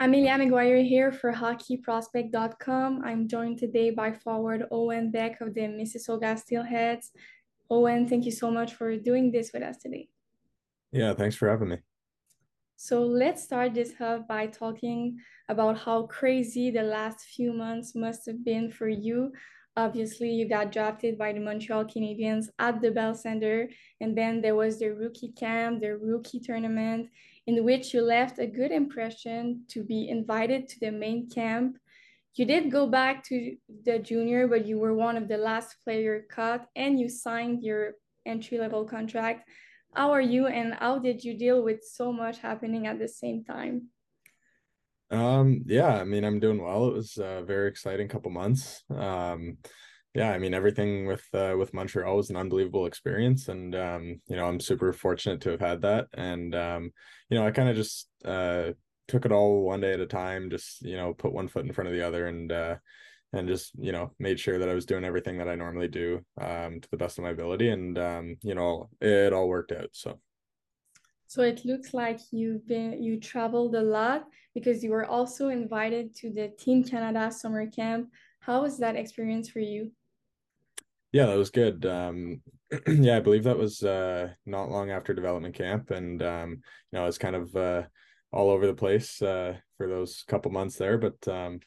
Amelia McGuire here for hockeyprospect.com. I'm joined today by forward Owen Beck of the Mississauga Steelheads. Owen, thank you so much for doing this with us today. Yeah, thanks for having me. So let's start this hub by talking about how crazy the last few months must have been for you. Obviously, you got drafted by the Montreal Canadiens at the Bell Center, and then there was the rookie camp, the rookie tournament, in which you left a good impression to be invited to the main camp. You did go back to the junior, but you were one of the last player cut, and you signed your entry level contract. How are you, and how did you deal with so much happening at the same time? Um, yeah, I mean, I'm doing well. It was a very exciting couple months. Um, yeah, I mean, everything with uh, with Montreal was an unbelievable experience, and um, you know, I'm super fortunate to have had that. And um, you know, I kind of just uh took it all one day at a time. Just you know, put one foot in front of the other, and uh, and just you know, made sure that I was doing everything that I normally do um, to the best of my ability, and um, you know, it all worked out. So. So it looks like you've been you traveled a lot because you were also invited to the Team Canada summer camp. How was that experience for you? Yeah, that was good. Um, yeah, I believe that was uh, not long after development camp, and um, you know, I was kind of uh, all over the place uh, for those couple months there. But um,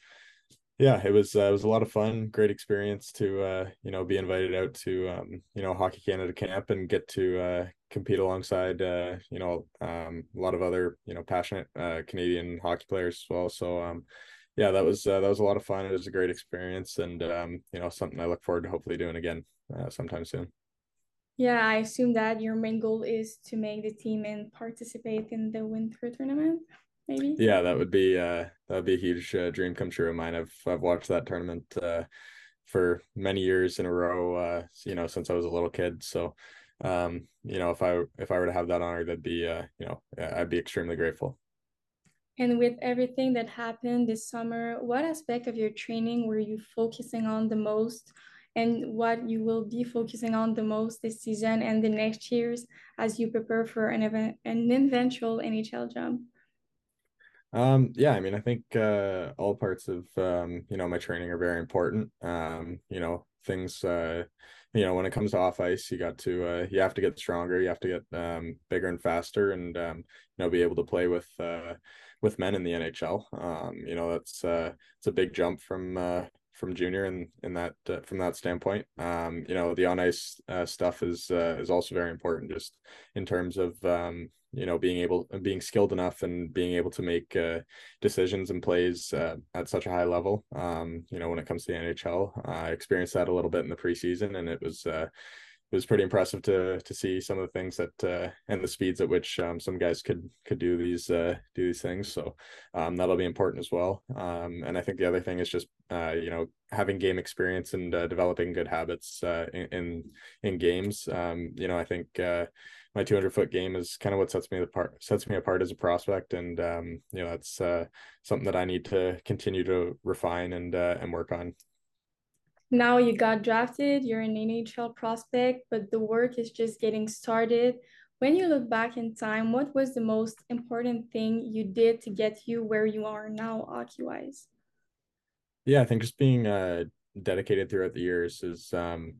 yeah, it was uh, it was a lot of fun, great experience to uh, you know be invited out to um, you know Hockey Canada camp and get to uh, compete alongside uh, you know um, a lot of other you know passionate uh, Canadian hockey players as well. So um, yeah, that was uh, that was a lot of fun. It was a great experience, and um, you know something I look forward to hopefully doing again uh, sometime soon. Yeah, I assume that your main goal is to make the team and participate in the winter tournament maybe yeah that would be uh that would be a huge uh, dream come true of mine i've i've watched that tournament uh for many years in a row uh you know since i was a little kid so um you know if i if i were to have that honor that'd be uh you know i'd be extremely grateful. And with everything that happened this summer what aspect of your training were you focusing on the most? And what you will be focusing on the most this season and the next years as you prepare for an event an eventual nhl jump? Um, yeah, I mean, I think uh, all parts of um, you know my training are very important. Um, you know, things uh, you know when it comes to off ice, you got to uh, you have to get stronger, you have to get um, bigger and faster, and um, you know be able to play with uh, with men in the NHL. Um, you know, that's uh, it's a big jump from uh, from junior and in, in that uh, from that standpoint. Um, you know, the on ice uh, stuff is uh, is also very important, just in terms of um, you know being able being skilled enough and being able to make uh, decisions and plays uh, at such a high level um, you know when it comes to the nhl i experienced that a little bit in the preseason and it was uh, it was pretty impressive to to see some of the things that uh, and the speeds at which um, some guys could could do these uh, do these things. So um, that'll be important as well. Um, and I think the other thing is just uh, you know having game experience and uh, developing good habits uh, in, in, games. Um, you know I think uh, my 200 foot game is kind of what sets me apart sets me apart as a prospect. And um, you know that's uh, something that i need to continue to refine and uh, and work on. Now you got drafted you're an nhl prospect but the work is just getting started. When you look back in time what was the most important thing you did to get you where you are now hockey wise yeah i think just being uh dedicated throughout the years is um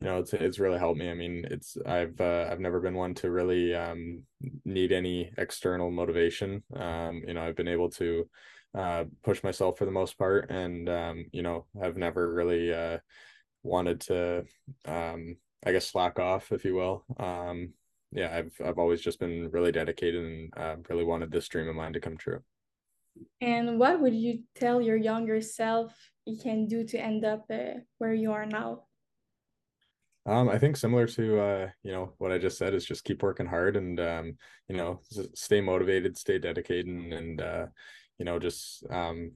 you know, it's it's really helped me. I mean, it's I've uh, I've never been one to really um, need any external motivation. Um, you know, I've been able to uh, push myself for the most part, and um, you know, I've never really uh, wanted to, um, I guess, slack off, if you will. Um, yeah, I've I've always just been really dedicated and uh, really wanted this dream of mine to come true. And what would you tell your younger self you can do to end up uh, where you are now? Um, I think similar to uh, you know what I just said is just keep working hard and um, you know stay motivated, stay dedicated, and, and uh, you know just um,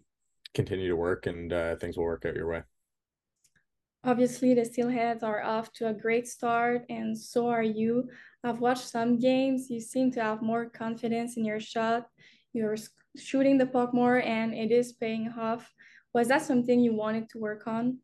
continue to work, and uh, things will work out your way. Obviously, the Steelheads are off to a great start, and so are you. I've watched some games. You seem to have more confidence in your shot. You're shooting the puck more, and it is paying off. Was that something you wanted to work on?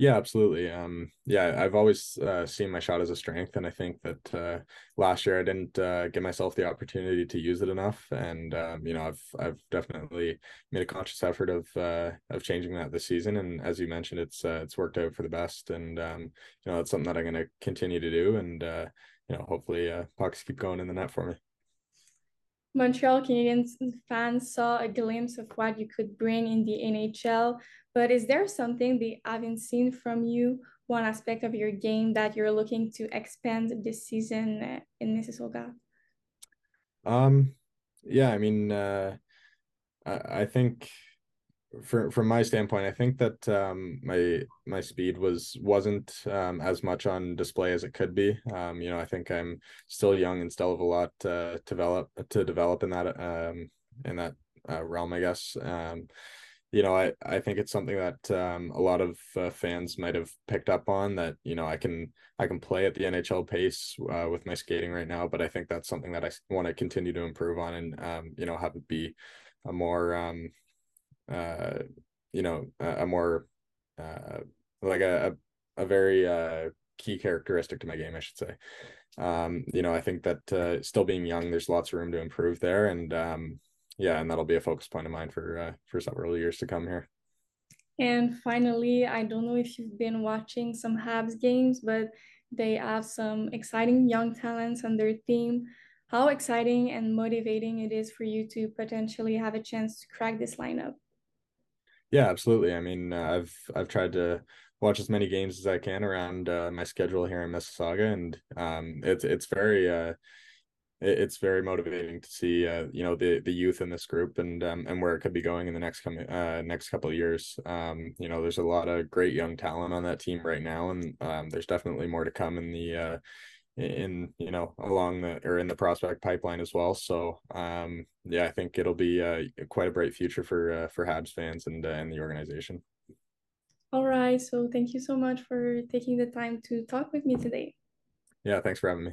Yeah, absolutely. Um, yeah, I've always uh, seen my shot as a strength, and I think that uh, last year I didn't uh, give myself the opportunity to use it enough. And um, you know, I've I've definitely made a conscious effort of uh, of changing that this season. And as you mentioned, it's uh, it's worked out for the best. And um, you know, it's something that I'm going to continue to do. And uh, you know, hopefully, pucks keep going in the net for me. Montreal Canadiens fans saw a glimpse of what you could bring in the NHL, but is there something they haven't seen from you, one aspect of your game that you're looking to expand this season uh, in Mississauga? Um, yeah, I mean, uh, I, I think for from my standpoint, I think that um, my my speed was wasn't um, as much on display as it could be. Um, you know, I think I'm still young and still have a lot uh, to develop to develop in that um, in that uh, realm, I guess. Um, you know, I I think it's something that um, a lot of uh, fans might have picked up on that. You know, I can I can play at the NHL pace uh, with my skating right now, but I think that's something that I want to continue to improve on and um, you know have it be a more um uh, you know, a, a more uh, like a, a, very uh, key characteristic to my game, I should say. Um, you know, I think that uh, still being young, there's lots of room to improve there, and um, yeah, and that'll be a focus point of mine for uh, for several years to come here. And finally, I don't know if you've been watching some Habs games, but they have some exciting young talents on their team. How exciting and motivating it is for you to potentially have a chance to crack this lineup. Yeah, absolutely. I mean, uh, I've I've tried to watch as many games as I can around uh, my schedule here in Mississauga, and um, it's it's very uh, it's very motivating to see uh, you know the the youth in this group and um, and where it could be going in the next coming uh, next couple of years. Um, you know, there's a lot of great young talent on that team right now, and um, there's definitely more to come in the uh, in you know along the or in the prospect pipeline as well. So um, yeah, I think it'll be uh, quite a bright future for uh, for Habs fans and uh, and the organization. All right, so thank you so much for taking the time to talk with me today. Yeah, thanks for having me.